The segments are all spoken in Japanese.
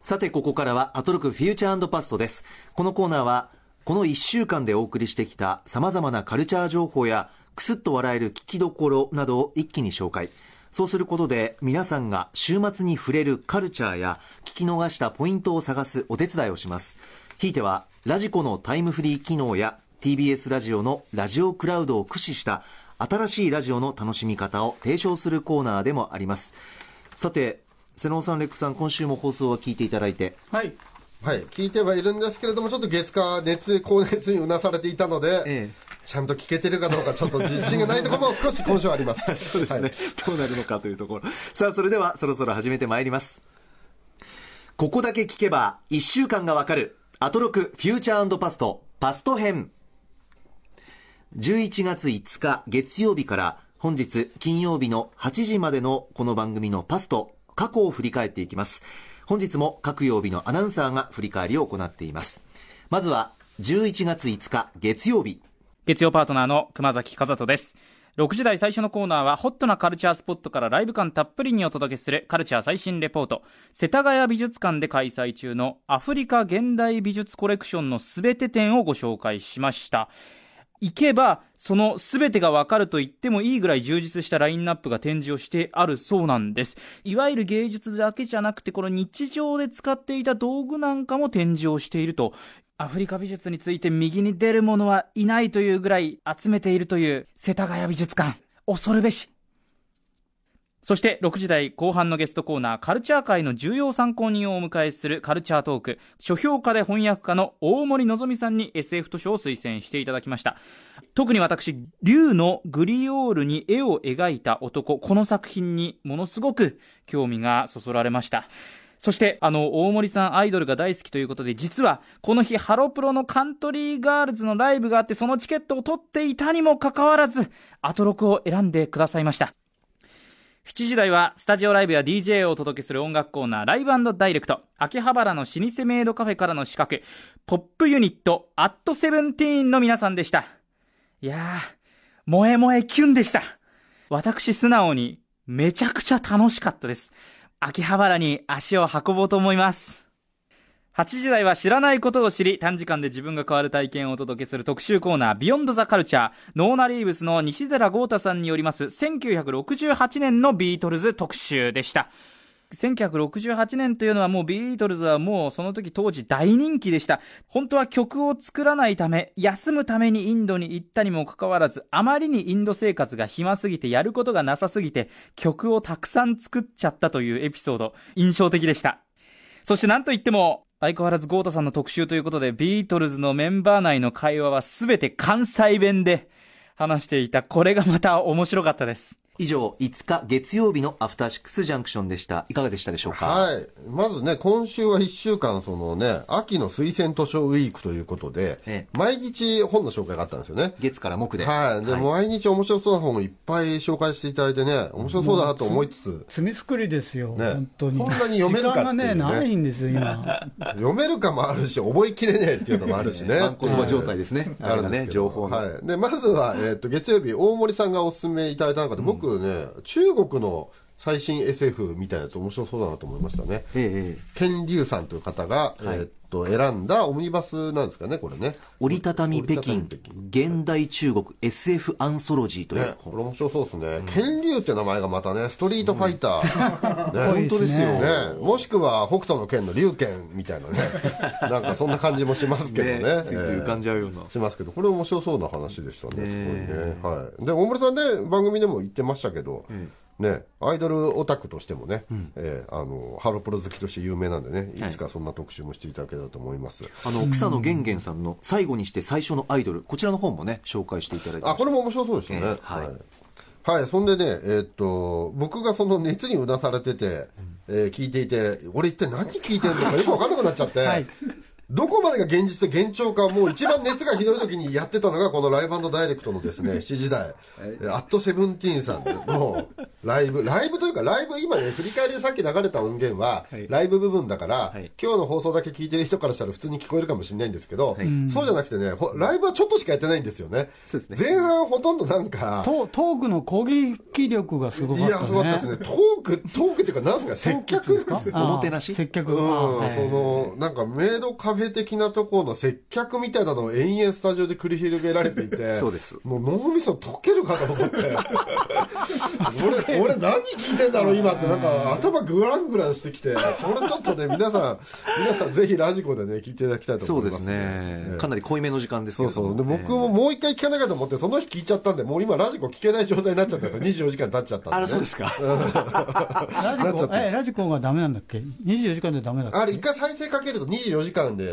さて、ここからはアトロクフューチャーパストです。このコーナーは、この1週間でお送りしてきた様々なカルチャー情報や、クスッと笑える聞きどころなどを一気に紹介。そうすることで、皆さんが週末に触れるカルチャーや、聞き逃したポイントを探すお手伝いをします。ひいては、ラジコのタイムフリー機能や、TBS ラジオのラジオクラウドを駆使した、新しいラジオの楽しみ方を提唱するコーナーでもあります。さて、瀬能さん、レックさん、今週も放送を聞いていただいて、はい。はい、聞いてはいるんですけれども、ちょっと月火熱、高熱にうなされていたので、えちゃんと聞けてるかどうか、ちょっと自信がないところも少し今週はあります。そうですね、どうなるのかというところ。さあ、それではそろそろ始めてまいります。ここだけ聞けば、1週間がわかる、アトロクフューチャーパスト、パスト編。11月5日月曜日から本日金曜日の8時までのこの番組のパスト、過去を振り返っていきます。本日も各曜日のアナウンサーが振り返りを行っています。まずは11月5日月曜日。月曜パートナーの熊崎和人です。6時台最初のコーナーはホットなカルチャースポットからライブ感たっぷりにお届けするカルチャー最新レポート世田谷美術館で開催中のアフリカ現代美術コレクションのすべて展をご紹介しました行けばその全てがわかると言ってもいいぐらい充実したラインナップが展示をしてあるそうなんです。いわゆる芸術だけじゃなくてこの日常で使っていた道具なんかも展示をしていると。アフリカ美術について右に出る者はいないというぐらい集めているという世田谷美術館。恐るべし。そして6時台後半のゲストコーナーカルチャー界の重要参考人をお迎えするカルチャートーク書評家で翻訳家の大森のぞみさんに SF 図書を推薦していただきました特に私竜のグリオールに絵を描いた男この作品にものすごく興味がそそられましたそして、あの、大森さんアイドルが大好きということで、実は、この日、ハロプロのカントリーガールズのライブがあって、そのチケットを取っていたにもかかわらず、アトロクを選んでくださいました。7時台は、スタジオライブや DJ をお届けする音楽コーナー、ライブダイレクト。秋葉原の老舗メイドカフェからの資格、ポップユニット、アットセブンティーンの皆さんでした。いやー、萌え萌えキュンでした。私素直に、めちゃくちゃ楽しかったです。秋葉原に足を運ぼうと思います。8時台は知らないことを知り、短時間で自分が変わる体験をお届けする特集コーナー、 Beyond the Culture。 NONA REEVES の西寺豪太さんによります、1968年のビートルズ特集でした。1968年というのはもうビートルズはもうその時当時大人気でした。本当は曲を作らないため、休むためにインドに行ったにもかかわらず、あまりにインド生活が暇すぎてやることがなさすぎて、曲をたくさん作っちゃったというエピソード、印象的でした。そしてなんといっても、相変わらず豪太さんの特集ということで、ビートルズのメンバー内の会話はすべて関西弁で話していた。これがまた面白かったです。以上、5日月曜日のアフターシックスジャンクションでした。いかがでしたでしょうか？はい。まずね、今週は1週間、そのね、秋の推薦図書ウィークということで、え毎日本の紹介があったんですよね。月から木で。はい。で、毎日面白そうな本をいっぱい紹介していただいてね、面白そうだなと思いつつ、罪作りですよ、ね本当に。こんなに読めるかっていうね時間がね、ないんですよ、今。読めるかもあるし、覚えきれねえっていうのもあるしね。ワンコそば状態ですね。あるんですけど情報の。はい。で、まずは、えっ、と、月曜日、大森さんがお勧めいただいた中で、僕ね、中国の最新 SF みたいなやつ面白そうだなと思いましたね。ええええケン・リュウさんという方が、えっと、選んだオムニバスなんですかね、これね。折りたたみ北京現代中国 SF アンソロジーというね、これ面白そうですね。ケン・リュウって名前がまたね、ストリートファイター。ね ぽいですねね。もしくは、北斗の剣の龍剣みたいなね。なんかそんな感じもしますけどね。ねついつい浮かんじゃうようなえーしますけど、これ面白そうな話でしたね、すごいねね。はい。で、大森さんね、番組でも言ってましたけど、ね、アイドルオタクとしてもね、えーあの、ハロプロ好きとして有名なんでね、いつかそんな特集もしていただけたらと思います。あの、草野源元さんの最後にして最初のアイドル、こちらの本もね、紹介していただいてまあ、これも面白そうでしたね。えーはいはい。はい、そんでね、えーっと、僕がその熱にうなされてて、えー聞いていて、俺一体何聞いてんのかよくわかんなくなっちゃって、どこまでが現実と幻聴か、もう一番熱がひどい時にやってたのが、このライブダイレクトのですね、7時台、アットセブンティーンさん。のライブ、ライブというか、ライブ、今ね、振り返りでさっき流れた音源は、ライブ部分だから、はい。今日の放送だけ聞いてる人からしたら普通に聞こえるかもしれないんですけど、そうじゃなくてね、ほライブはちょっとしかやってないんですよね。そうですね。前半ほとんどなんか、トトークの攻撃力がすごかったね。いや、すごかったですね。トーク、トークっていうか、なんすか、接客ですか？おもてなし？接客。うん、その、なんかメイドカフェ的なところの接客みたいなのを延々スタジオで繰り広げられていて、そうですもう脳みそ溶けるかと思って。俺、俺何聞いてんだろう今って、なんか頭グラングランしてきて、これちょっとね、皆さん、皆さんぜひラジコでね、聞いていただきたいとそうです思います、ね。かなり濃いめの時間ですけそう。そう。で、僕ももう一回聞かなきゃと思って、その日聞いちゃったんで、もう今ラジコ聞けない状態になっちゃったんですよ。24時間経っちゃったんで、ね。あら、そうですか。ラジコ、え、ラジコがダメなんだっけ ?24 時間でダメだっけ？あれ、一回再生かけると24時間で、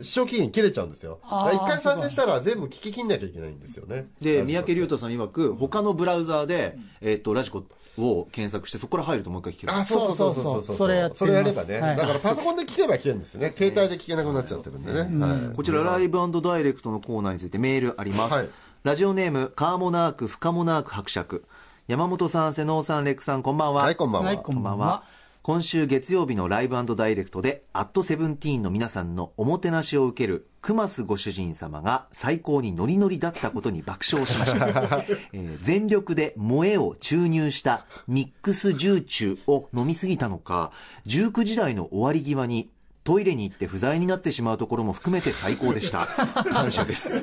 視聴期限切れちゃうんですよ。一回再生したら全部聞き切んなきゃいけないんですよね。で、三宅龍太さん曰く、他のブラウザーで、えっと、ラジコを検索して、そこから入るともう一回聞ける。あ、そうそうそうそうそう。それやそれやればね。はいだからパソコンで聞けば聞けるんですよね。携帯で聞けなくなっちゃってるんでね。はいこちらライブダイレクトのコーナーについてメールあります、はいラジオネームカーモナークフカモナーク伯爵山本さん瀬能さんレックさんこんばんははい、こんばんは。はいこんばんはこんばんは今週月曜日のライブダイレクトでアットセブンティーンの皆さんのおもてなしを受ける熊須ご主人様が最高にノリノリだったことに爆笑しました、えー全力で萌えを注入したミックスジューチュを飲みすぎたのか19時台の終わり際にトイレに行って不在になってしまうところも含めて最高でした 感謝です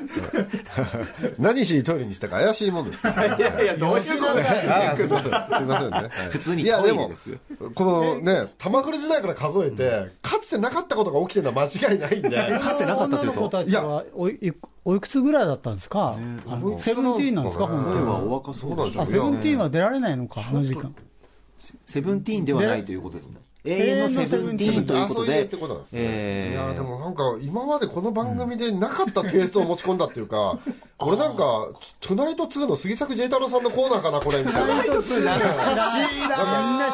何しにトイレにしたか怪しいもんですか？ら。いやいや、どうしなさい。あ、すいません。すいませんね。は い普通にいや、でもトイレですよ、このね、玉古時代から数えて、かつてなかったことが起きてるのは間違いないんで。かつてなかったというと？いいおいくつぐらいだったんですか、セブンティーンなんですか、本当ではは。お若そうでしょあセブンティーンは出られないのか、あの時間。セブンティーンではないということですね永永遠のセブンティーンということあそういうでってことですね。えー。いやでもなんか今までこの番組でなかったテイストを持ち込んだっていうか、俺なんか、トゥナイト2の杉作 J 太郎さんのコーナーかな、これ、みたいな。懐かしいみんな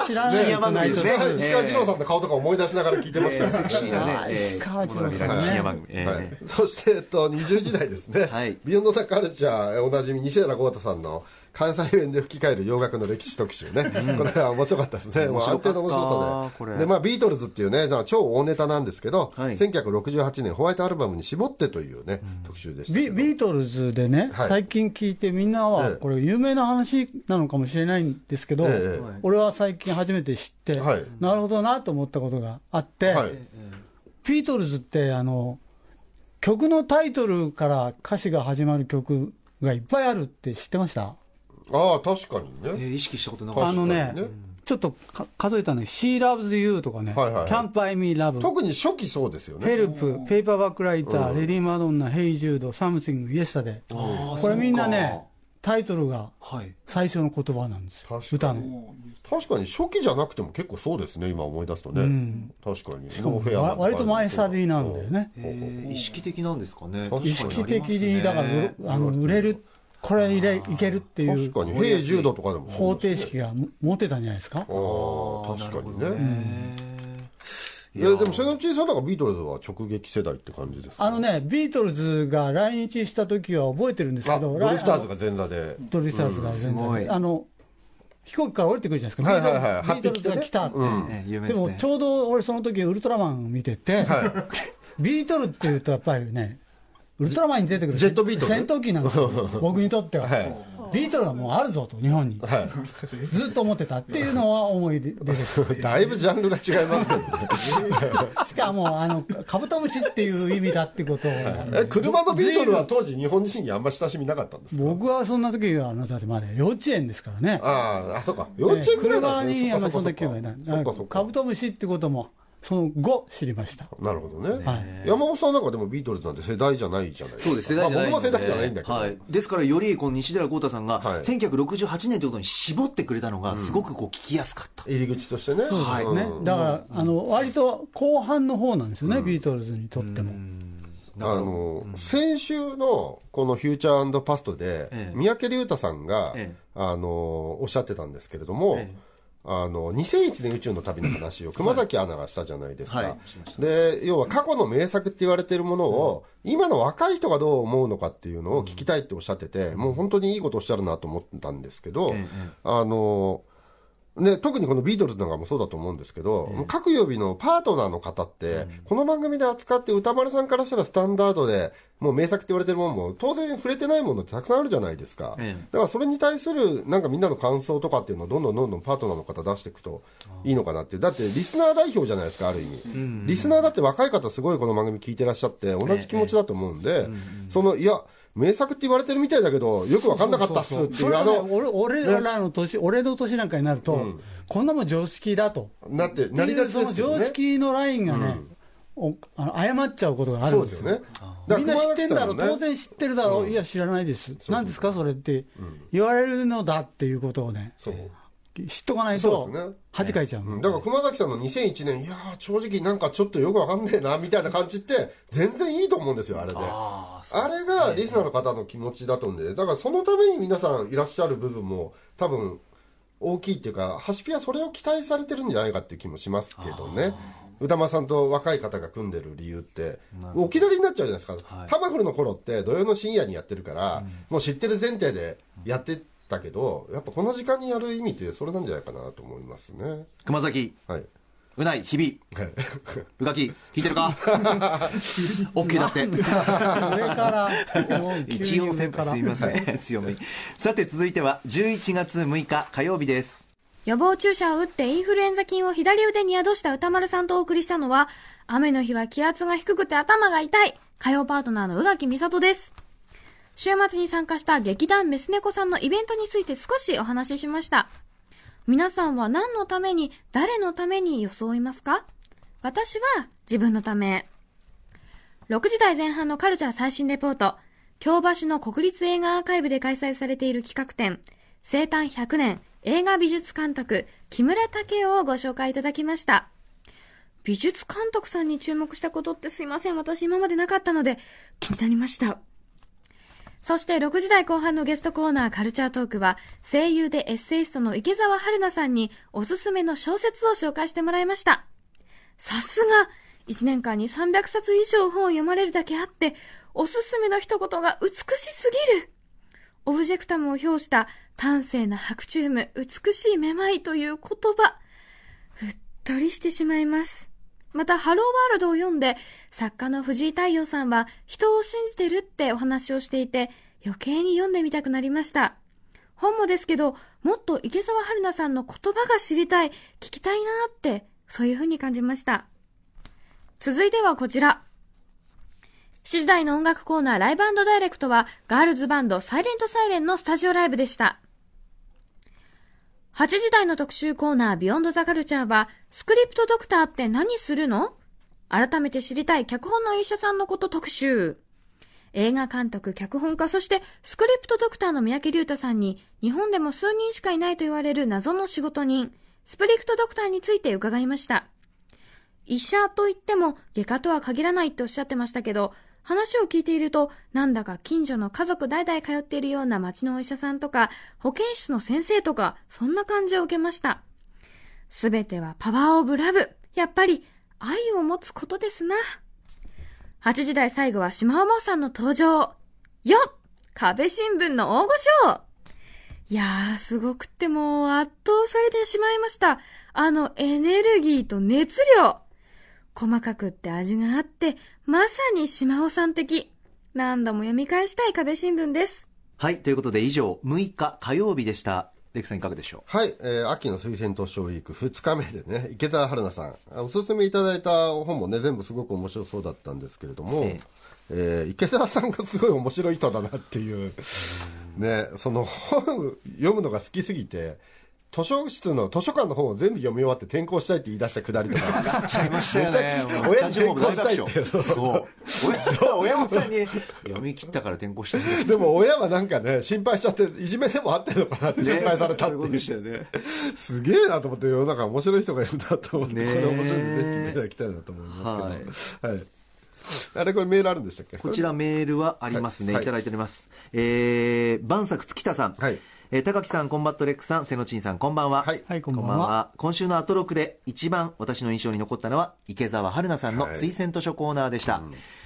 知らない深夜番組で。すね。石川次郎さんの顔とか思い出しながら聞いてましたよ。セクシーなね。石川次郎さんね。深夜番組そして、えっと、20時代ですね、はい。 Beyond the Culture、おなじみ、西寺豪太さんの関西弁で吹き替える洋楽の歴史特集ね、これは面白かったですね、もう安定の面白さで、これ。でまあ、ビートルズっていうね、まあ超大ネタなんですけど、はい。1968年、 White Album に絞ってというね、特集でしたけビートルズでね、はい。最近聞いて、みんなは、ええ。これ、有名な話なのかもしれないんですけど、ええ。俺は最近初めて知って、はい。なるほどなと思ったことがあって、はい。ビートルズってあの、曲のタイトルから歌詞が始まる曲がいっぱいあるって知ってました？ああ、確かにね。えー意識したことなかった。あのねちょっとか数えたの She Loves You とかね、はいはい。はい Can't Buy Me Love、特に初期そうですよね。 Help、Paperback Writer、Lady Madonna、Hey Jude、Something、Yesterday あーこれみんなね、タイトルが最初の言葉なんですよ。確、か歌にの。確かに初期じゃなくても結構そうですね、今思い出すとね。ん。確かに。しかもフェア割と前サビなんだよね。えー意識的なんですかね。意識的に、だから、あの売れる、これ入れいけるっていう確かに、平10度とかでも方程で式が持ってたんじゃないですか？ああ、確かにね。えいや、でも、瀬野内さんなんかビートルズは直撃世代って感じですか？あのね、ビートルズが来日した時は覚えてるんですあ、けど、ドリフターズ来が前座で。ドリフターズが全すごい。然、あの、飛行機から降りてくるじゃないですか。はいはいはい。ビートルズが来たって。え有名でですね。もちょうど俺その時ウルトラマン見てて、ビートルっていうとやっぱりね、ウルトラマンに出てくるジェットビートル戦闘機なんですよ、僕にとっては。はいビートルはもうあるぞと、日本に。はずっと思ってたっていうのは思い出です。い。だいぶジャンルが違いますけどね。しかも、あの、カブトムシっていう意味だってことを、え、車のビートルは当時日本人にあんま親しみなかったんですか？僕はそんな時は、あの、だってまだ幼稚園ですからね。ああ、あ、そうか。幼稚園ぐらいなんですね。車にあんまそんな興味ない。カブ。トムシってことも、その後知りました。なるほどね。はい。山本さんなんかでもビートルズなんて世代じゃないじゃないですか。そうです世代じゃないまあ僕も世代じゃないんだけど。はい、ですからよりこの西寺豪太さんがはい。1968年ということに絞ってくれたのがすごくこう聞きやすかった、入り口としてね。はい。うん。ね、だから、あの割と後半の方なんですよね、ビートルズにとっても。あの、先週のこのフューチャーパストで、ええ。三宅龍太さんが、ええ。あの、おっしゃってたんですけれども、ええあの2001年宇宙の旅の話を熊崎アナがしたじゃないですか、はい。しましで要は過去の名作って言われてるものを、今の若い人がどう思うのかっていうのを聞きたいっておっしゃってて、もう本当にいいことおっしゃるなと思ったんですけど、ええ。あのね、特にこのビートルズなんかもそうだと思うんですけど、各曜日のパートナーの方って、この番組で扱って歌丸さんからしたらスタンダードで、もう名作って言われてるものも、当然触れてないものってたくさんあるじゃないですか。ええ。だからそれに対する、なんかみんなの感想とかっていうのをどんどんどんどんパートナーの方出していくといいのかなって。いう。だってリスナー代表じゃないですか、ある意味。リスナーだって若い方すごいこの番組聞いてらっしゃって、同じ気持ちだと思うんで、その、いや、名作って言われてるみたいだけど、よくわかんなかったっすっていう、それはねあの、俺俺らの年、俺の年なんかになると、こんなもん常識だと。なって、なりがちそのですけどね。常識のラインがね、おあの誤っちゃうことがあるんですよ。そうですよね。みんな知ってんだろう、当然知ってるだろう、いや、知らないです、なんですか、それって。言われるのだっていうことをね、そう知っとかないとそうですね、恥かいちゃうの、うん。だから熊崎さんの2001年、いやー、正直なんかちょっとよくわかんねえな、みたいな感じって、全然いいと思うんですよ、あれで。あれがリスナーの方の気持ちだと思うんで、だからそのために皆さんいらっしゃる部分も多分大きいっていうか、ハシピはそれを期待されてるんじゃないかっていう気もしますけどね。歌間さんと若い方が組んでる理由って、置き去りになっちゃうじゃないですか。タマフルの頃って土曜の深夜にやってるから、もう知ってる前提でやってたけど、やっぱこの時間にやる意味ってそれなんじゃないかなと思いますね。熊崎。はい。うない日々。はい。うがき聞いてるか？OK だって。上から、もう急一応先輩すみません。強めに。さて続いては11月6日火曜日です。予防注射を打ってインフルエンザ菌を左腕に宿した歌丸さんとお送りしたのは、雨の日は気圧が低くて頭が痛い、火曜パートナーの宇垣美里です。週末に参加した劇団メス猫さんのイベントについて少しお話ししました。皆さんは何のために、誰のために装いますか？私は自分のため。6時台前半のカルチャー最新レポート。京橋の国立映画アーカイブで開催されている企画展、生誕100年映画美術監督、木村武夫をご紹介いただきました。美術監督さんに注目したことってすいません。私今までなかったので気になりました。そして6時台後半のゲストコーナーカルチャートークは声優でエッセイストの池澤春菜さんにおすすめの小説を紹介してもらいました。さすが1年間に300冊以上本を読まれるだけあっておすすめの一言が美しすぎるオブジェクタムを表した端正な白チューム、美しいめまいという言葉。うっとりしてしまいます。また、ハローワールドを読んで、作家の藤井太陽さんは人を信じてるってお話をしていて、余計に読んでみたくなりました。本もですけど、もっと池澤春菜さんの言葉が知りたい、聞きたいなーって、そういう風に感じました。続いてはこちら。7時台の音楽コーナーライブダイレクトはガールズバンドサイレントサイレンのスタジオライブでした。8時台の特集コーナービヨンドザカルチャーはスクリプトドクターって何するの？改めて知りたい脚本の医者さんのこと特集。映画監督、脚本家、そしてスクリプトドクターの三宅隆太さんに日本でも数人しかいないと言われる謎の仕事人、スプリクトドクターについて伺いました。医者といっても外科とは限らないっておっしゃってましたけど、話を聞いていると、なんだか近所の家族代々通っているような町のお医者さんとか、保健室の先生とか、そんな感じを受けました。すべてはパワーオブラブ。やっぱり、愛を持つことですな。8時台最後は島尾真央さんの登場。よっ壁新聞の大御所いやー、すごくってもう圧倒されてしまいました。あのエネルギーと熱量。細かくって味があって、まさに島尾さん的。何度も読み返したい壁新聞です。はいということで以上6日火曜日でしたレクさんいかがでしょはい、えー秋の推薦図書ウィーク2日目でね、池澤春菜さん、あおすすめいただいた本もね、全部すごく面白そうだったんですけれども、ええー池澤さんがすごい面白い人だなっていう、ね、その本読むのが好きすぎて、図書室の図書館の本を全部読み終わって転校したいって言い出したくだりとか、うちゃいましたよね。親に転校したいってそう。親親御さんに読み切ったから転校したんだ。でも親はなんかね、心配しちゃって、いじめでもあってんのかなって心配されたっていう。そういうことでしたよね。すげえなと思って、世の中面白い人がいるんだと思って、これ面白いんでぜひ聞いただきたいなと思いますけど。はい。あれ、これメールあるんでしたっけ？こちらメールはありますね、はい。い、ただいております。えー、晩作月田さん。はいえー高木さん、コンバット RECさん、せのちんさん、こんばんは。はい。はいこんばんは。今週のアトロクで一番私の印象に残ったのは、池澤春菜さんの推薦図書コーナーでした。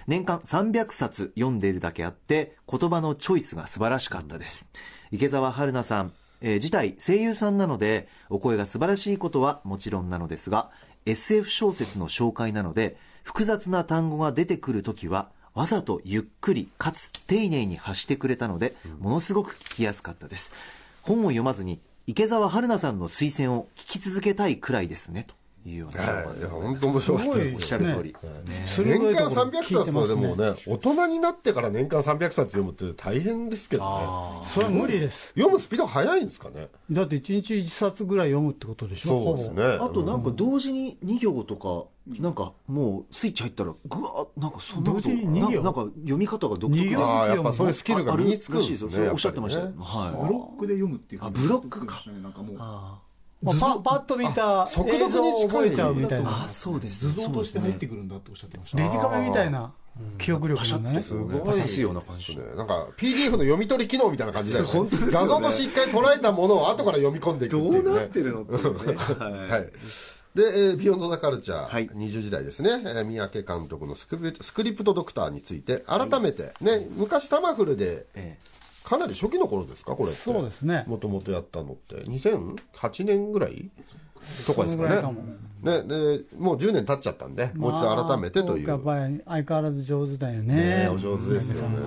年間300冊読んでいるだけあって、言葉のチョイスが素晴らしかったです。池澤春菜さん、えー自体声優さんなので、お声が素晴らしいことはもちろんなのですが、SF 小説の紹介なので、複雑な単語が出てくるときは、わざとゆっくりかつ丁寧に発してくれたので、ものすごく聞きやすかったです。本を読まずに、池澤春菜さんの推薦を聞き続けたいくらいですね、というような。はい、いや本当面白かったですおっしゃる通り。鋭い年間ところ300聞いてます冊はでもねね。大人になってから年間300冊読むって大変ですけどね。それは無理です。読むスピード速いんですかね。だって1日1冊ぐらい読むってことでしょ。そうですね。あとなんか同時に2行とか、なんかもうスイッチ入ったら、ぐわーなんかそんなこと、ななんか読み方が独特な。やっぱそういうスキルが身につくんですねおっしゃってましたよ。やっぱはい。ブロックで読むっていうあブロックか。ねなんかもうあまあ、パパッと見た速読映像をに近い覚えちゃうみたいーな。あー、そうですね。図像として入ってくくるんだっておっしゃってました。デジカメみたいな記憶力なんだねすごい。すような感じでなんか PDF の読み取り機能みたいな感じだよね。本当ですよね。画像として一回捉えたものを後から読み込んでいくっていうね。るのっていうね。はい。はい。で、えービヨンド・ザ・カルチャー、はい。20時代ですね、えー三宅監督のスクリプスクリプトドクターについて、改めて、ね、昔タマフルで、えかなり初期の頃ですか、これって。そうですね。もともとやったのって。2008年ぐらいとかですかねそのぐらいかも。ね、で、もう10年経っちゃったんで、もう一度改めてという。まあやっぱり相変わらず上手だよねねお上手ですよね。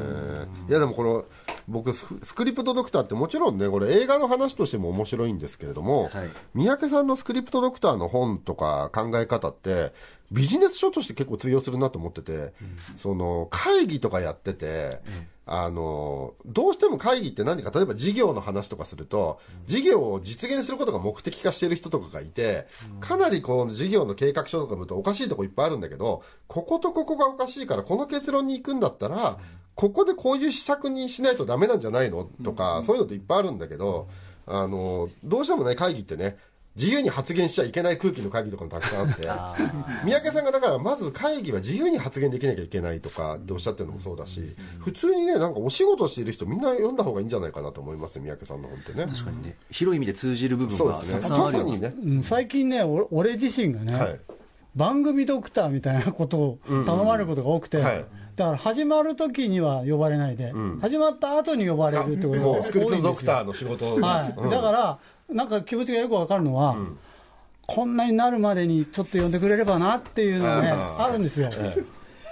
いやでもこの僕ススクリプトドクターってもちろんねこれ映画の話としても面白いんですけれども、はい三宅さんのスクリプトドクターの本とか考え方ってビジネス書として結構通用するなと思ってて、その会議とかやってて、あのどうしても会議って何か例えば事業の話とかすると事業を実現することが目的化してる人とかがいてかなりこう事業の計画書とか見るとおかしいとこいっぱいあるんだけどこことここがおかしいからこの結論に行くんだったらここでこういう施策にしないとダメなんじゃないのとかそういうのっていっぱいあるんだけどあのどうしてもね会議ってね自由に発言しちゃいけない空気の会議とかもたくさんあって。三宅さんがだからまず会議は自由に発言できなきゃいけないとかっておっしゃってるのもそうだし普通にねなんかお仕事している人みんな読んだ方がいいんじゃないかなと思います三宅さんの本ってね。確かにね。広い意味で通じる部分がそうですね。たくさんある特にね。うん最近ねお俺自身がね、はい。番組ドクターみたいなことを頼まれることが多くて、はい。だから始まる時には呼ばれないで、始まった後に呼ばれるってことが多いんですよ。もうスクリプトドクターの仕事。はい、だから、なんか気持ちがよくわかるのは、こんなになるまでにちょっと呼んでくれればなっていうのがね、あるんですよ。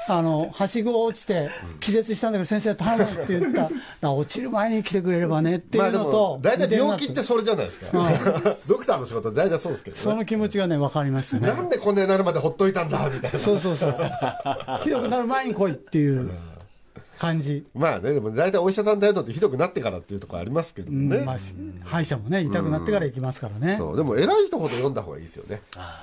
あの、はしご落ちて気絶したんだけど、先生頼むって言った。ら落ちる前に来てくれればねっていうのと、大体病気ってそれじゃないですか。ドクターの仕事大体そうですけどね。その気持ちがね、分かりましたね。なんでこんなになるまでほっといたんだみたいな。そうそうそう。ひどくなる前に来いっていう感じ。まあねでも大体お医者さん頼るのってひどくなってからっていうところありますけどね、まあ、し歯医者もね、痛くなってから行きますからね。そうでも偉い人ほど読んだ方がいいですよね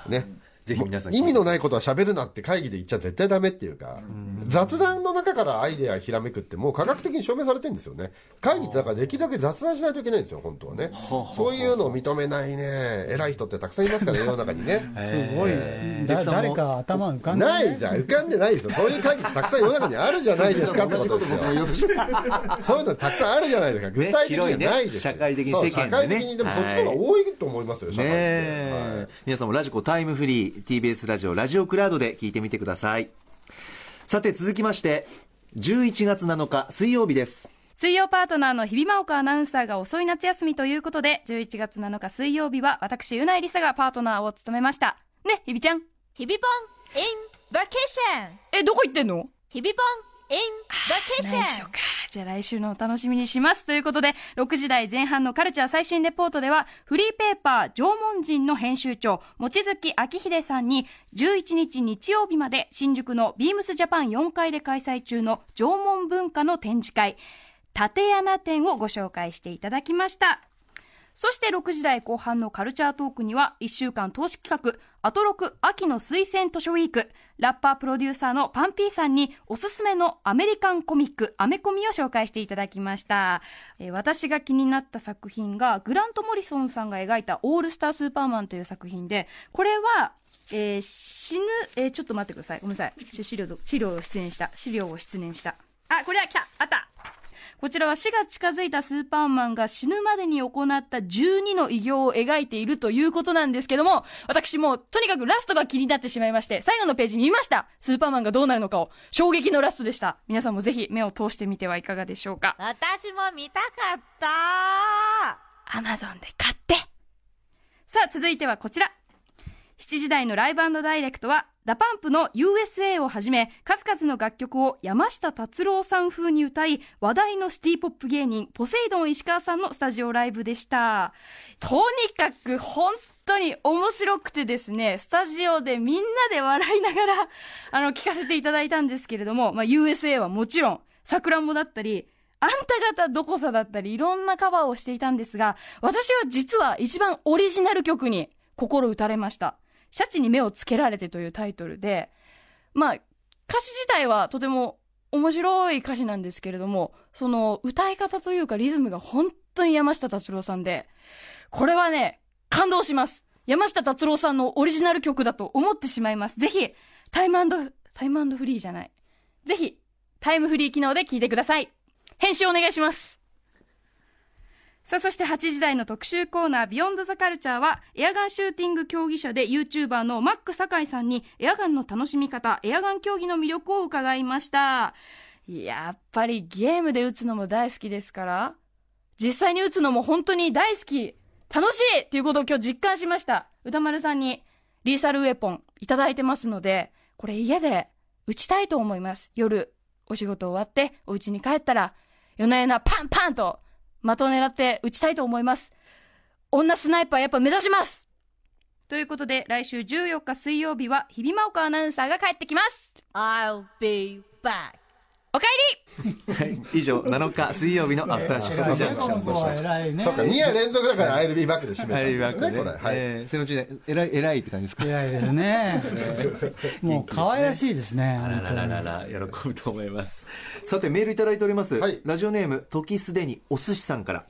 ねぜひ皆さん意味のないことは喋るなって会議で言っちゃ絶対ダメっていうか、雑談の中からアイデアひらめくってもう科学的に証明されてるんですよね。会議ってだからできるだけ雑談しないといけないんですよ本当はね。そういうのを認めないね偉い人ってたくさんいますからね 世の中にね。すごい。誰か頭浮かんで、ね。ないじゃん浮かんでないですよ。そういう会議ってたくさん世の中にあるじゃないですかってことですよ。そういうのたくさんあるじゃないですか。具体的にはないです。ね社会的にそう世間でね。社会的に。でもそっちの方が多いと思いますよ、社会ねで、え、皆さんもラジコタイムフリー TBS ラジオラジオクラウドで聞いてみてくださいさて続きまして11月7日水曜日です水曜パートナーの日比真央子アナウンサーが遅い夏休みということで、11月7日水曜日は私、うないりさがパートナーを務めました。ね、日比ちゃん。日々ポン in vacation え、どこ行ってんの？日々ポン in 内緒 vacation か。じゃあ来週のお楽しみにします。ということで、6時台前半のカルチャー最新レポートでは、フリーペーパー縄文人の編集長、望月明秀さんに、11日日曜日まで新宿のビームスジャパン4階で開催中の縄文文化の展示会、縦穴展をご紹介していただきました。そして6時台後半のカルチャートークには1週間投資企画アトロク秋の推薦図書ウィークラッパープロデューサーのパンピーさんにおすすめのアメリカンコミックアメコミを紹介していただきました、えー私が気になった作品がグラント・モリソンさんが描いたオールスタースーパーマンという作品でこれはえー死ぬ、えーちょっと待ってください。ごめんなさい。資料、資料を出演した。資料を出演した。あ、これは来たあったこちらは死が近づいたスーパーマンが死ぬまでに行った12の偉業を描いているということなんですけども、私もとにかくラストが気になってしまいまして、最後のページ見ましたスーパーマンがどうなるのかを。衝撃のラストでした。皆さんもぜひ目を通してみてはいかがでしょうか。私も見たかったアマゾンで買ってさあ、続いてはこちら。7時台のライブダイレクトは、 DA PUMP の USA をはじめ、数々の楽曲を山下達郎さん風に歌い、話題のシティポップ芸人、ポセイドン石川さんのスタジオライブでした。とにかく本当に面白くてですね、スタジオでみんなで笑いながら、あの、聞かせていただいたんですけれども、まあ、USA はもちろん、さくらんぼだったり、あんた方どこさだったり、いろんなカバーをしていたんですが、私は実は一番オリジナル曲に心打たれました。シャチに目をつけられてというタイトルで、まあ、歌詞自体はとても面白い歌詞なんですけれども、その歌い方というかリズムが本当に山下達郎さんで、これはね、感動します。山下達郎さんのオリジナル曲だと思ってしまいます。ぜひ、タイムタイムフリーじゃない。ぜひ、タイムフリー機能で聴いてください。編集お願いします。さあ、そして8時台の特集コーナー、ビヨンドザカルチャーは、エアガンシューティング競技者で YouTuber のマック酒井さんに、エアガンの楽しみ方、エアガン競技の魅力を伺いました。やっぱりゲームで撃つのも大好きですから、実際に撃つのも本当に大好き、楽しいっていうことを今日実感しました。歌丸さんに、リーサルウェポンいただいてますので、これ家で撃ちたいと思います。夜、お仕事終わって、お家に帰ったら、夜な夜なパンパンと的を狙って撃ちたいと思います。女スナイパーやっぱ目指します。ということで、来週14日水曜日は、日比真央子アナウンサーが帰ってきます。I'll be back. おかえりはい以上7日水曜日のアフターシックスジャンクション。そうか、2夜連続だから、I'll be back で締めたんはい、ですね、バックねこれ。はい。えー、背のちね、偉い、偉いって感じですか？偉い ですね。もう可愛らしいですね。あららららら、喜ぶと思います。さて、メールいただいております。はいラジオネーム、時すでにお寿司さんから。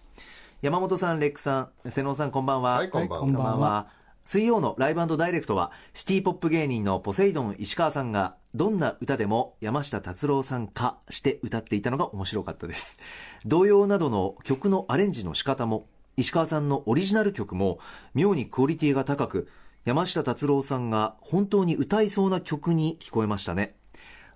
山本さん、レックさん、瀬能さん、こんばんは。はいこんばんはこんばんは水曜のライブダイレクトは、シティポップ芸人のポセイドン石川さんが、どんな歌でも山下達郎さん化して歌っていたのが面白かったです。童謡などの曲のアレンジの仕方も、石川さんのオリジナル曲も、妙にクオリティが高く、山下達郎さんが本当に歌いそうな曲に聞こえましたね。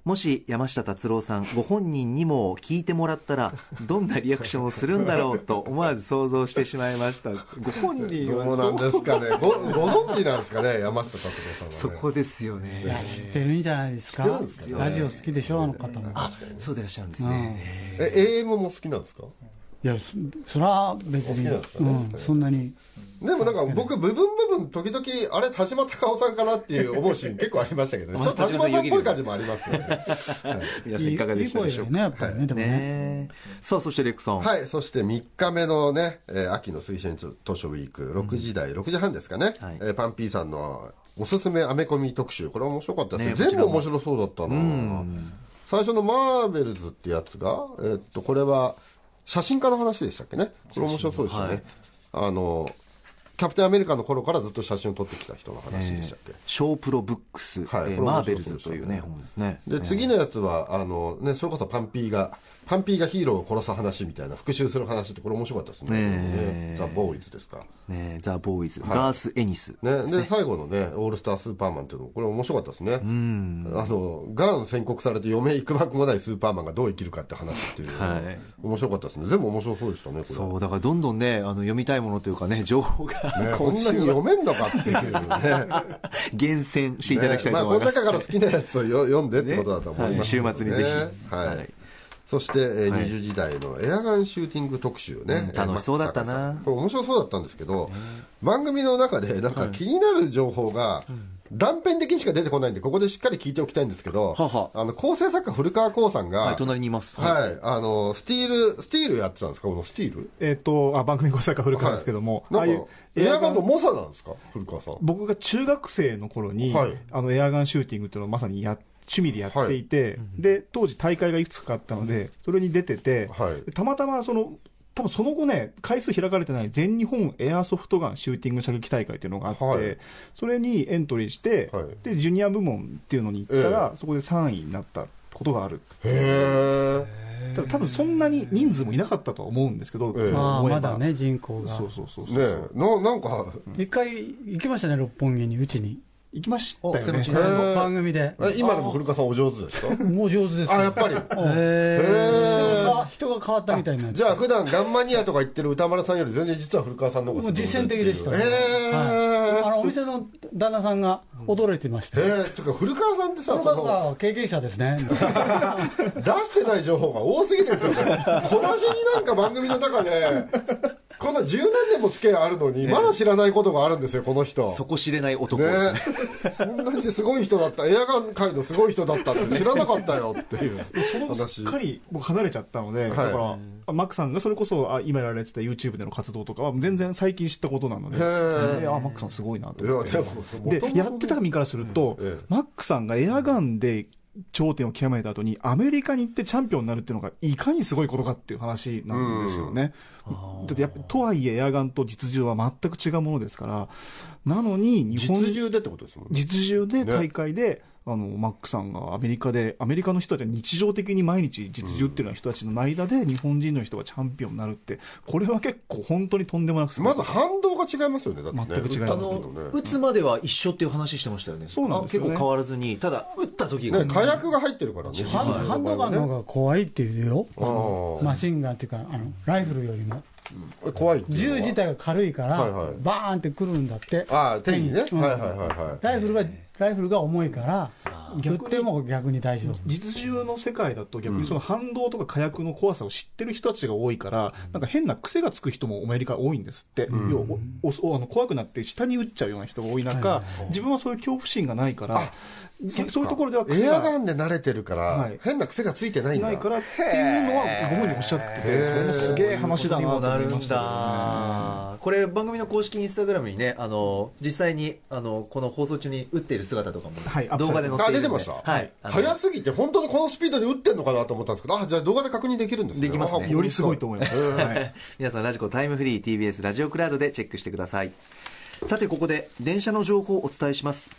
もし山下達郎さんご本人にも聞いてもらったら どんなリアクションをするんだろうと思わず想像してしまいました。ご本人はどう？なんですかね。ご、ご存知なんですかね、山下達郎さんは、ね。そこですよいねや、知ってるんじゃないですか？知ってるんですか。ラジオ好きでしょ、あの方も。あそうでいらっしゃるんですね、え、AM も好きなんですか？いや、そそれは別に、お好きなんですかうねん、そんなに。でもなんか僕、部分部分、時々、あれ、田島隆夫さんかなっていう思うシーン結構ありましたけどね。ちょっと田島さんっぽい感じもありますよね。皆さんいかがでしたでしょうか？ね、やっぱりね、でもね。ねさあそしてレックさん、はい、そして3日目のね、えー秋の推薦図書ウィーク、6時台、6時半ですかね、はい。えーパンピーさんのおすすめアメコミ特集、これ面白かったですね。全部面白そうだったな。最初のマーベルズってやつが、えーっと、これは写真家の話でしたっけね？これ面白そうでしたね。はいあの、キャプテンアメリカの頃からずっと写真を撮ってきた人の話でしたっけ？ショープロブックス、はい。えーマーベルズというね本ですね。で、次のやつは、あの、ね、それこそパンピーが、パンピーがヒーローを殺す話みたいな、復讐する話って、これ面白かったですね。ねねザ・ボーイズですか。ねザ・ボーイズ、ガース・エニス。ね、で、最後のね、オールスタースーパーマンっていうのも、これ面白かったですね。あの、ガン宣告されて余命いくばくもないスーパーマンがどう生きるかって話っていう、はい。面白かったですね。全部面白そうでしたね、これ。そうだからどんどんねあの読みたいものというかね情報が、ね、こんなに読めんのかっていうね。厳選していただきたいまあ、と思います、この中から好きなやつをよ読んでってことだと思います、ね。はい。週末にぜひ。はい。はい。そして、えーはい。20時台のエアガンシューティング特集ね。うん楽しそうだったな。これ面白そうだったんですけど、番組の中でなんか気になる情報が、断片的にしか出てこないんで、ここでしっかり聞いておきたいんですけど、はは。あの、構成作家古川光さんが、はい隣にいます。はい、あの、スティール、スティールやってたんですか？このスティール？えっ、とあ番組ご作家古川ですけども、ああはい、いなんか、エアガンの猛者なんですか？古川さん。僕が中学生の頃に、はい。あのエアガンシューティングっていうのをまさにや趣味でやっていて、で当時大会がいくつかあったのでそれに出てて、はい。たまたまその多分その後ね回数開かれてない全日本エアソフトガンシューティング射撃大会っていうのがあって、はい。それにエントリーして、はい。でジュニア部門っていうのに行ったら、そこで3位になったことがある。へただ多分そんなに人数もいなかったとは思うんですけど、ええ。まあ、まだね、人口が。そ。うそうそうえ。そう、ねえ、な、なんか、一回行きましたね、六本木に、うちに。行きましたよね。番組で。え今でも古川さんお上手ですか もう上手ですよ。あ、やっぱり。う んへ人が人が変わったみたいになっじゃあ普段ガンマニアとか言ってる歌丸さんより全然実は古川さんの方が実践的でしたね。へえ。あの、お店の旦那さんが驚いてましたえよ。ー、てか古川さんってさ、その経験者ですね。出してない情報が多すぎるんですよね。小出しになんか番組の中で、こんな十何年も付き合いあるのに、まだ知らないことがあるんですよ、この人。そこ知れない男ですね。ね。そんなにすごい人だった、エアガン界のすごい人だったって知らなかったよっていうそのす話っ。かり僕離れちゃったので、だから、あマックさんがそれこそあ今やられてた YouTube での活動とかは全然最近知ったことなので、へーであマックさんすごいなと思って。でやってた身からすると、ええ。マックさんがエアガンで頂点を極めた後にアメリカに行ってチャンピオンになるっていうのがいかにすごいことかっていう話なんですよね。だってやっぱとはいえエアガンと実銃は全く違うものですからなのに日本実銃でってことですもんね。実銃で大会で、あのマックさんがアメリカでアメリカの人たちは日常的に毎日実銃っていうような人たちの間で日本人の人がチャンピオンになるってこれは結構本当にとんでもなくまず反動が違いますよね、だってね。全く違います。あの打つまでは一緒っていう話してましたよね。そうなんですよね。あ結構変わらずにただ打った時が、ね、火薬が入ってるからね。ハンドガンの方が怖いっていうよ。マシンガンっていうか、あの、ライフルよりも。怖いっていうのは。銃自体が軽いから、はいはい。バーンってくるんだって。ああ、手にね。はいうんはいはい。はい。ライフルは、ライフルが重いから、撃っても逆に大丈夫。実銃の世界だと逆にその反動とか火薬の怖さを知ってる人たちが多いから、なんか変な癖がつく人もアメリカ多いんですって、要はおおあの怖くなって下に撃っちゃうような人が多い中、自分はそういう恐怖心がないから、そういうところでは癖エアがガンで慣れてるから、はい。変な癖がついてないんだ。ないからっていうのはご本人おっしゃってて、それもすげえ話だなと思いましたけどね。だ。これ番組の公式インスタグラムにねあの実際にあのこの放送中に打っている姿とかもはい動画で載っているんで。あ、出てました？はい。早すぎて、本当にこのスピードで撃ってんのかなと思ったんですけど、あ、じゃあ動画で確認できるんですね。できますね。あよりすごいと思います。はい。皆さんラジコタイムフリー TBS ラジオクラウドでチェックしてください。さてここで電車の情報をお伝えします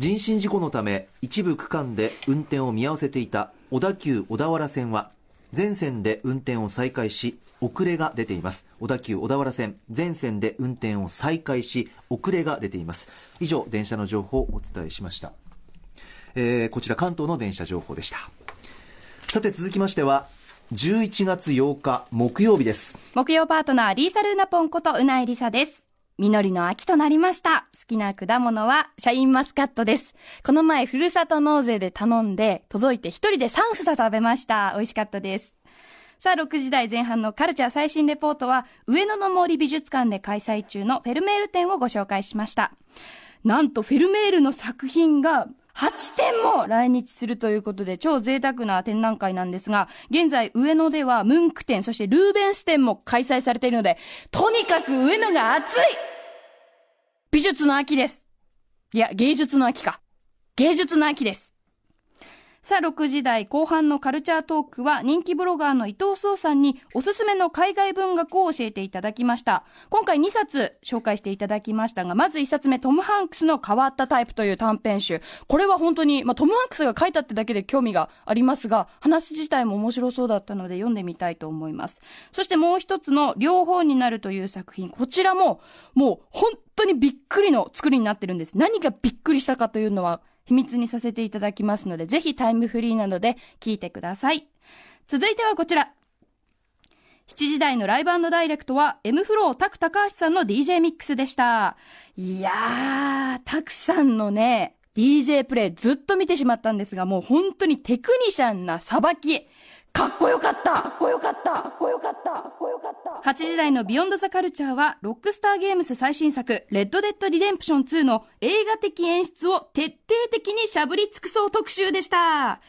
人身事故のため一部区間で運転を見合わせていた小田急小田原線は全線で運転を再開し遅れが出ています。小田急小田原線全線で運転を再開し遅れが出ています。以上電車の情報をお伝えしました、えーこちら関東の電車情報でした。さて続きましては11月8日木曜日です。木曜パートナー、リーサルーナポンことうないりさです。実りの秋となりました。好きな果物はシャインマスカットです。この前、ふるさと納税で頼んで、届いて一人で3房食べました。美味しかったです。さあ、6時台前半のカルチャー最新レポートは、上野の森美術館で開催中のフェルメール展をご紹介しました。なんと、フェルメールの作品が、8点も来日するということで、超贅沢な展覧会なんですが、現在上野ではムンク展、そしてルーベンス展も開催されているので、とにかく上野が熱い美術の秋です。いや、芸術の秋か。芸術の秋です。さあ、6時台後半のカルチャートークは人気ブロガーの伊藤壮さんにおすすめの海外文学を教えていただきました。今回2冊紹介していただきましたが、まず1冊目、トム・ハンクスの変わったタイプという短編集。これは本当に、まあ、トム・ハンクスが書いたってだけで興味がありますが、話自体も面白そうだったので読んでみたいと思います。そしてもう一つの両方になるという作品。こちらも、もう本当にびっくりの作りになってるんです。何がびっくりしたかというのは、秘密にさせていただきますので、ぜひタイムフリーなので聞いてください。続いてはこちら。7時台のライブダイレクトは、M フロータク高橋さんの DJ ミックスでした。いやー、タクさんのね、DJ プレイずっと見てしまったんですが、もう本当にテクニシャンなさばき。かっこよかったかっこよかったかっこよかったかっこよかった !8 時台のビヨンドザカルチャーは、ロックスターゲームス最新作、レッドデッドリデンプション2の映画的演出を徹底的にしゃぶり尽くそう特集でした。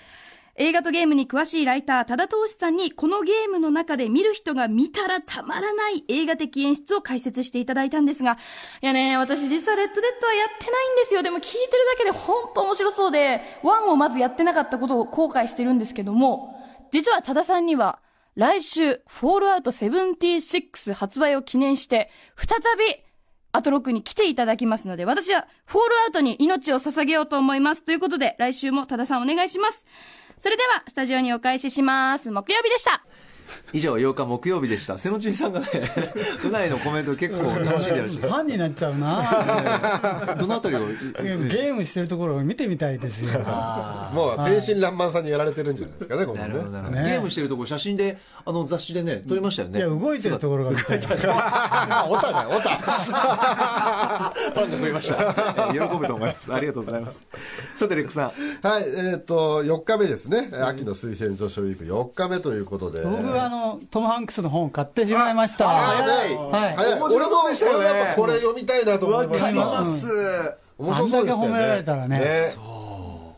映画とゲームに詳しいライター、多田遠志さんに、このゲームの中で見る人が見たらたまらない映画的演出を解説していただいたんですが、いやね、私実はレッドデッドはやってないんですよ。でも聞いてるだけで本当面白そうで、ワンをまずやってなかったことを後悔してるんですけども、実は多田さんには、来週、フォールアウト76発売を記念して、再び、アトロックに来ていただきますので、私はフォールアウトに命を捧げようと思います。ということで、来週も多田さんお願いします。それでは、スタジオにお返しします。木曜日でした。以上8日木曜日でした。瀬野ちんさんがねうないのコメント結構楽しんでらっし。ファンになっちゃうな。どのあたりを？ゲームしてるところを見てみたいですよ。もう天真爛漫さんにやられてるんじゃないですかね、こなのね。るほどなるほど、ね。ゲームしてるとこ写真であの雑誌でね撮りましたよね。いや動いてるところが見たい。あ、オタだよ、オタ。ファンが増えました。えー喜ぶと思います。ありがとうございます。さてレックさん。はい、えっ、と、4日目ですね。秋の推薦図書ウィーク4日目ということで。僕はあのトム・ハンクスの本を買ってしまいました。早い。はい。早い。面白そうでしたよね。俺も俺もやっぱこれ読みたいなと思いました。わかります。面白そうでしたよね。あんだけ褒められたらね。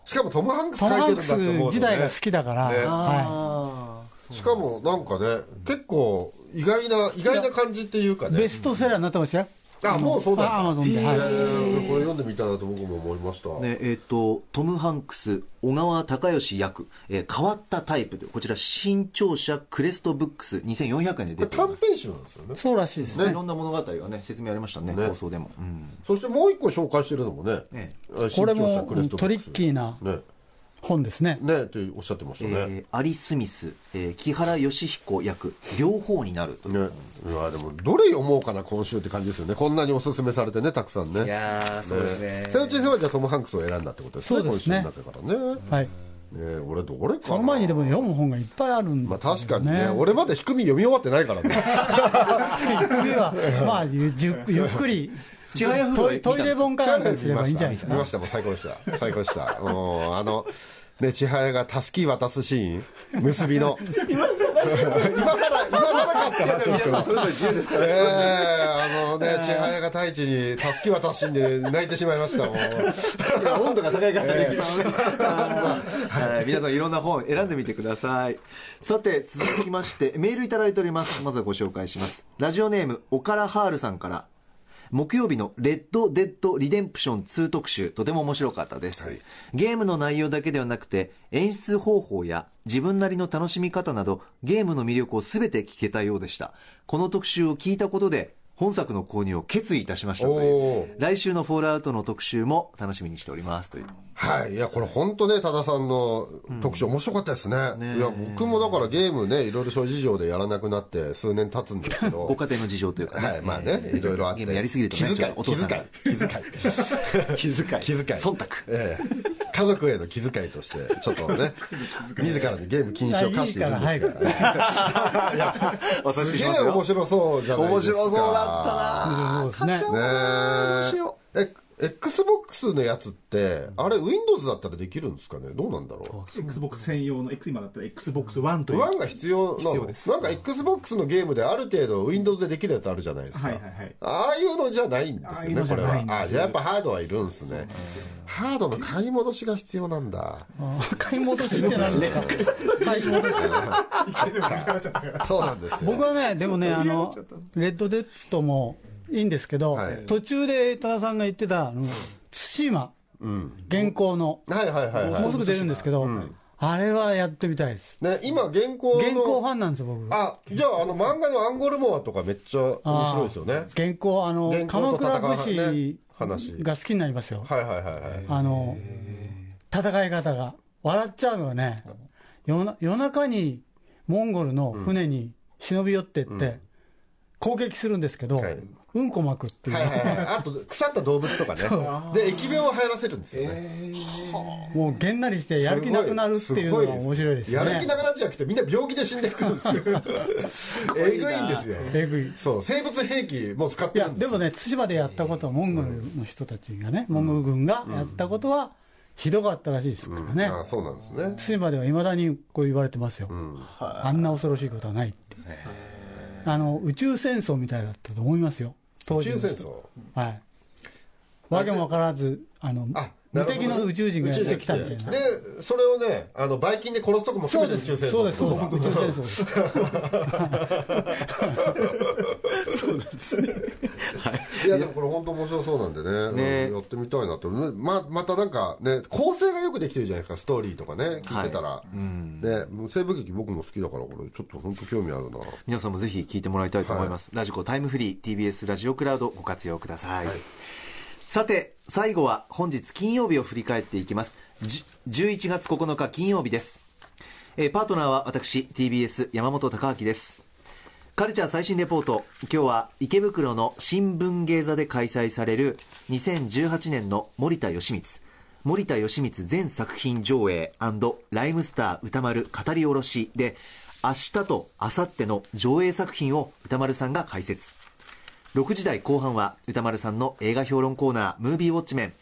しかもトム・ハンクストム・書いてるんハンクスだって思うと、ね、時代が好きだから、ね。はしかもなんかね、結構意外な、意外な感じっていうかい、ね。ベストセラーになってましたよあ、もうそうだ。アマゾンで、えはい。ーこれ読んでみたいなと僕も思いました。ねえっとトム・ハンクス小川隆義役、えー変わったタイプでこちら新潮社クレストブックス2400円で出ています。短編集なんですよね。そうらしいですね。いろんな物語がね説明ありましたね。ね。放送でも、うん。そしてもう一個紹介してるのもね、ねこれも新潮社クレストブックス。トリッキーなね、本ですね。ね、っておっしゃってましたね。えーアリ・スミス、えー木原善彦訳両方になると。ね、いやでもどれ読もうかな今週って感じですよね。こんなにおすすめされてねたくさんね。いやーそうですね。瀬内先生はじゃあトム・ハンクスを選んだってことですねそうですね。今週になってからね。はい。ね俺どれかな。その前にでも読む本がいっぱいあるんでまあ確かにね。ね俺まだ低み読み終わってないからね。首はまあゆじゅゆっくり。ちはやふるトイトイレ本かなんかにすればいいんじゃないですか。見ましたもう最高でした。最高でした。もうあのね千早がたすき渡すシーン。結びの。今更。今更かって話ですけどそれぞれ自由ですからええあのね、千早が太一にたすき渡しんで泣いてしまいましたもん。温度が高いからね、さんはね。はい皆さんいろんな本選んでみてください。さて続きましてメールいただいております。まずはご紹介します。ラジオネームオカラハールさんから木曜日のレッド・デッド・リデンプション2特集とても面白かったです、ゲームの内容だけではなくて演出方法や自分なりの楽しみ方などゲームの魅力を全て聞けたようでした。この特集を聞いたことで本作の購入を決意いたしましたといおう来週のフォールアウトの特集も楽しみにしておりますというはい。いや、これ本当ね、多田さんの特集面白かったですね。いや、僕もだからゲームね、いろいろ諸事情でやらなくなって数年経つんですけど。ご家庭の事情というかね、はい、まあね、いろいろあって。ゲームやりすぎるとね気遣い、お父さんが気遣い、気遣い。気遣い 気遣い。忖度ええ。家族への気遣いとして、ちょっとね、自らにゲーム禁止を課しているんですけどね。いや、すげえ面白そうじゃないですか。面白そうだったな。そうですね。ねえ。え、Xbox のやつって、あれ Windows だったらできるんですかね？どうなんだろう？XBOX 専用の X 今だったら XBOX One という。ワンが必要なの。必要です。なんか XBOX のゲームである程度 Windows でできるやつあるじゃないですか。はいはいはい。ああいうのじゃないんですよああいうね、これはのじゃないん。ですよ。あじゃあやっぱハードはいるんですね。ハードの買い戻しが必要なんだ。あ買い戻しってなんで買い戻し。そうなんですよ。僕はねでもねあのレッドデッドもいいんですけど、はい。途中で多田さんが言ってたあの対馬現行の、はいはいはいはい。もうすぐ出るんですけど、あれはやってみたいです。ね、今現行の。現行ファンなんですよ僕。あ、じゃああの漫画のアンゴルモアとかめっちゃ面白いですよね。現行あの鎌と戦う倉武ね士話。が好きになりますよ、はいはいはいはい。あの戦い方が。笑っちゃうのはね夜な夜中にモンゴルの船に忍び寄ってって、攻撃するんですけど、はいうんこまくっていう、はいはいはい。あと、腐った動物とかね。で、疫病を流行らせるんですよね。もうげんなりしてやる気なくなるっていうのが面白いですよね。やる気なくなっちゃなくてみんな病気で死んでいくんですよ。えぐいんですよ。えぐいそう。生物兵器も使っいてるんですでもね対馬でやったことはモンゴルの人たちがね、モンゴル軍がやったことはひどかったらしいですからね、あそうなんですね。対馬ではいまだにこう言われてますよ、あんな恐ろしいことはないって。あの宇宙戦争みたいだったと思いますよ当宇時の人。はい。わけも分からずあのあ無敵の宇宙人がやってきたみたいな。でそれをねあのバイキンで殺すとこもそうです。全て宇宙戦争。そうですそうです。宇宙戦争です。い。やでもこれ本当面白そうなんでね。ね。うんやってみたいなと。ままたなんかね構成がよくできてるじゃないですか。ストーリーとかね聞いてたら、ね西部劇僕も好きだからこれちょっと本当興味あるな。皆さんもぜひ聞いてもらいたいと思います、ラジコタイムフリー TBS ラジオクラウドご活用ください、さて最後は本日金曜日を振り返っていきます。11月9日金曜日です。えーパートナーは私 TBS 山本貴明です。カルチャー最新レポート。今日は池袋の新聞芸座で開催される2018年の森田義満。森田義満全作品上映ライムスター歌丸語り下ろしで明日と明後日の上映作品を歌丸さんが解説。6時台後半は歌丸さんの映画評論コーナームービーウォッチメン。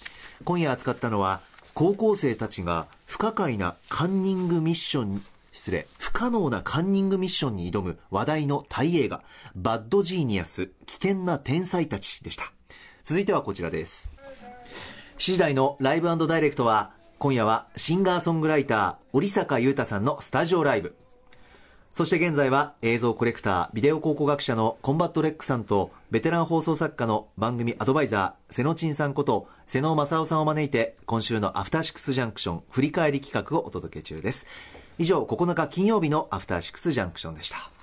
今夜扱ったのは高校生たちが不可解なカンニングミッション失礼不可能なカンニングミッションに挑む話題のタイ映画バッドジーニアス危険な天才たちでした。続いてはこちらです。7時台のライブダイレクトは今夜はシンガーソングライター折坂悠太さんのスタジオライブ。そして現在は映像コレクター、ビデオ考古学者のコンバット RECさんと、ベテラン放送作家の番組アドバイザー、せのちんさんこと、妹尾匡夫さんを招いて、今週のアフターシックスジャンクション振り返り企画をお届け中です。以上、9日金曜日のアフターシックスジャンクションでした。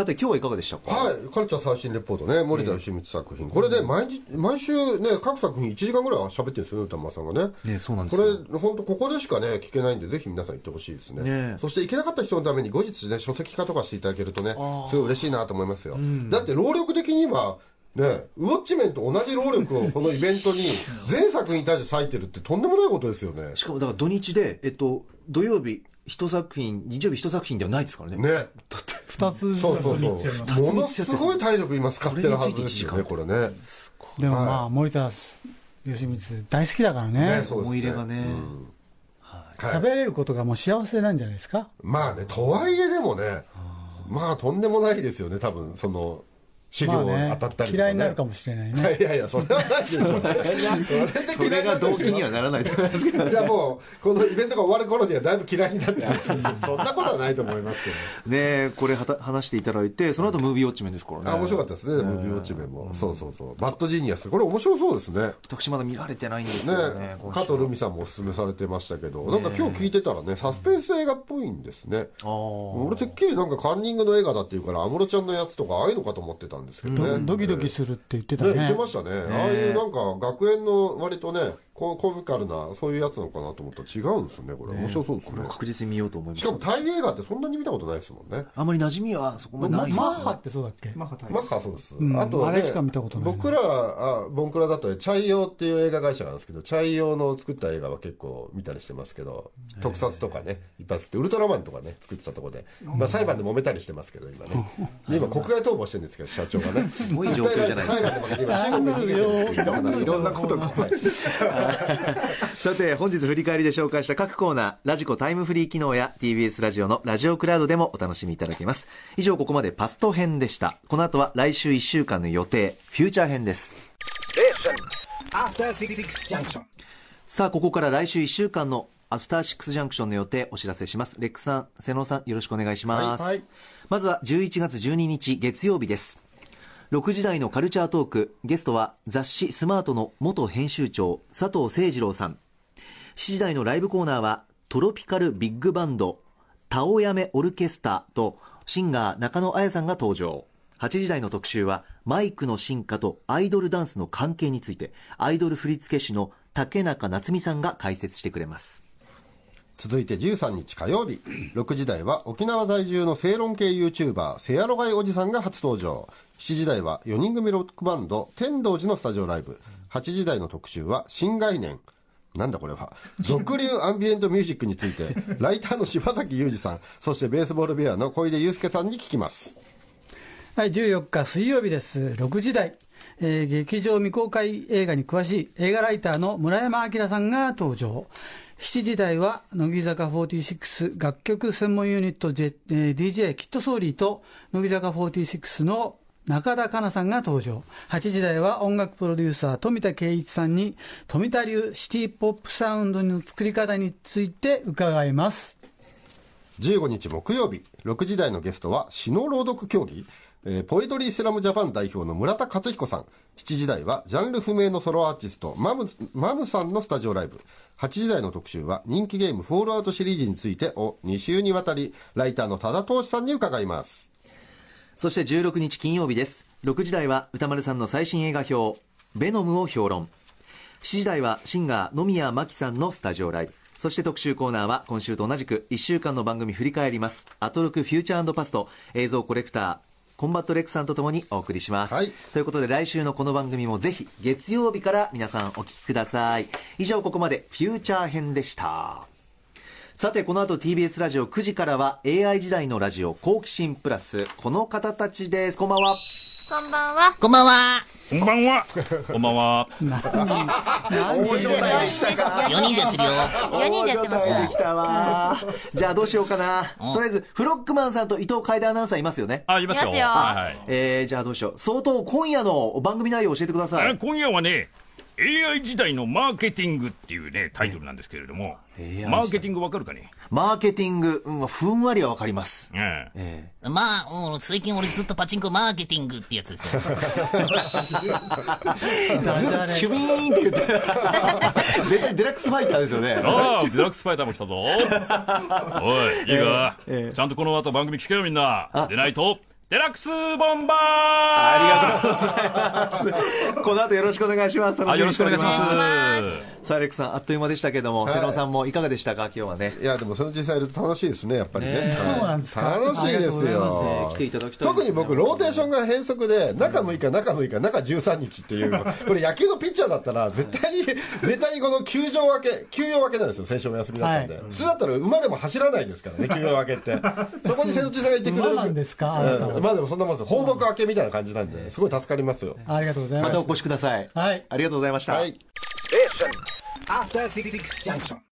さて、今日はいかがでしたか？はい、カルチャー最新レポートね、森田義満作品。これで毎日、毎週ね、各作品1時間ぐらいは喋ってるんですよね、歌丸さんがね。ねそうなんですこよれ、本当ここでしかね、聞けないんで、ぜひ皆さん行ってほしいですね。ねそして行けなかった人のために後日ね、書籍化とかしていただけるとね、すごい嬉しいなと思いますよ。だって、労力的には、ね、ウォッチメンと同じ労力をこのイベントに 全作品に対して割いてるってとんでもないことですよね。しかもだから土日で、えっと、土曜日一作品、日曜日一作品ではないですからね。ね。だって、二つそうそうそう。ますものすごい体力今使ってるはずですよね、それについて一時間これね。でもまあ、はい森田義満大好きだからねね。そうですね思い入れがね。はい喋れることがもう幸せなんじゃないですか？まあね、とはいえでもね、まあとんでもないですよね、多分その、資料まあね当たったりとか、ね嫌いになるかもしれないね。いやいや、それはないでしょ。そそれが動機にはならないと思いますけど。じゃあもう、このイベントが終わる頃にはだいぶ嫌いになってる そんなことはないと思いますけど。ねえこれはた話していただいて、その後ムービーウォッチメンですからね。あ面白かったですね、ムービーウォッチメンも。そうそうそう。バッドジーニアス。これ面白そうですね。私まだ見られてないんですねよね。今週加藤るみさんもおすすめされてましたけど、なんか今日聞いてたらね、サスペンス映画っぽいんですね。俺てっきりなんかカンニングの映画だっていうから、安室ちゃんのやつとかああいうのかと思ってたんですけどね。ドキドキするって言ってたね、言っねて。ましたね。ああいうなんか学園の割とね、ココミカルな、そういうやつなのかなと思ったら違うんですよね、これ。面白そうですね。確実に見ようと思いまししたかもタイ映画ってそんなに見たことないですもんね。あまり馴染みはそこまでない。マッハってそうだっけ？マッハタイマッハそうです。んあと、ね、あれしか見たことないな僕ら、あボンクラだと、チャイヨーっていう映画会社があるんですけど、チャイヨーの作った映画は結構見たりしてますけど、特撮とかね、いっぱい作って、ウルトラマンとかね、作ってたところで、まあ裁判で揉めたりしてますけど、今ね。で今、国外逃亡してるんですけど、社長がね。すごい状況じゃないですか裁判で負けて今、中国に逃げてるっていう話 いろんなことがさて、本日振り返りで紹介した各コーナー、ラジコタイムフリー機能や TBS ラジオのラジオクラウドでもお楽しみいただけます。以上、ここまでパスト編でした。この後は来週1週間の予定、フューチャー編です。さあ、ここから来週1週間のアフターシックスジャンクションの予定お知らせします。レックさん、瀬野さん、よろしくお願いします。はいはいまずは11月12日月曜日です。6時台のカルチャートーク、ゲストは雑誌スマートの元編集長、佐藤誠二郎さん。7時台のライブコーナーは、トロピカルビッグバンド、タオヤメオルケスタと、シンガー中野彩さんが登場。8時台の特集は、マイクの進化とアイドルダンスの関係について、アイドル振付師の竹中夏美さんが解説してくれます。続いて13日火曜日、6時台は沖縄在住の正論系 YouTuber、セアロガイおじさんが初登場。7時台は4人組ロックバンド、天童寺のスタジオライブ。8時台の特集は新概念。なんだこれは。俗流アンビエントミュージックについて、ライターの柴崎裕二さん、そしてベースボールベアの小出祐介さんに聞きます。はい、14日水曜日です。6時台。えー劇場未公開映画に詳しい映画ライターの村山明さんが登場。7時台は乃木坂46楽曲専門ユニット、J えー DJ キットソーリーと乃木坂46の中田香奈さんが登場。8時台は音楽プロデューサー富田圭一さんに富田流シティポップサウンドの作り方について伺います。15日木曜日、6時台のゲストは詩の朗読競技、えーポエトリースラムジャパン代表の村田克彦さん。7時台はジャンル不明のソロアーティスト、マム、マムさんのスタジオライブ。8時台の特集は人気ゲームフォールアウトシリーズについてを2週にわたり、ライターの多田投資さんに伺います。そして16日金曜日です。6時台は歌丸さんの最新映画表、ベノムを評論。時台はシンガー野宮真紀さんのスタジオライブ。そして特集コーナーは今週と同じく1週間の番組振り返ります。アトロクフューチャーパスト映像コレクターコンバットレックさんとともにお送りします、はい。ということで来週のこの番組もぜひ月曜日から皆さんお聞きください。以上ここまでフューチャー編でしたさてこの後 TBS ラジオ9時からは AI 時代のラジオ好奇心プラスこの方たちですこんばんはこんばんは。こんばんは。こんばんは。こんばんは。大状態でしたか4人でやってるよ。4人でやってますできたわじゃあどうしようかなうんとりあえずフロックマンさんと伊藤楓アナウンサーいますよねあ、いますよ。いますよはいはい。えー、じゃあどうしよう相当今夜の番組内容を教えてくださいあ今夜はね AI 時代のマーケティングっていうねタイトルなんですけれども、マーケティングわかるかね、マーケティング、うん、ふんわりはわかります。うん、えまあ、うん最近俺ずっとパチンコマーケティングってやつですよ。ー、ずっとキュビーンって言って。絶対デラックスファイターですよね。ああデラックスファイターも来たぞ。おいいいか、ちゃんとこの後番組聞けよみんな。でないとデラックスボンバーありがとうございます。この後よろしくお願いします。よろしくお願いしますさあ、アレックさん、あっという間でしたけども、はい。瀬野さんもいかがでしたか、今日はね。いやでもその実際いると楽しいですねやっぱりね。ねそうなんですか？楽しいですよ。ま来ていただきたい特に僕ローテーションが変則で中6日中6日中13日っていう これ野球のピッチャーだったら絶対に 絶対にこの休場明け休養明けなんですよ先週お休みだったんで、はい。普通だったら馬でも走らないですからね 休養明けって。そこに瀬戸内さんがいてくれる馬なんですか？あなたは。うんまあでもそんなもんです放牧明けみたいな感じなんですごい助かりますよ。ありがとうございます。またお越しください。はい。ありがとうございました。はい After Six Junction.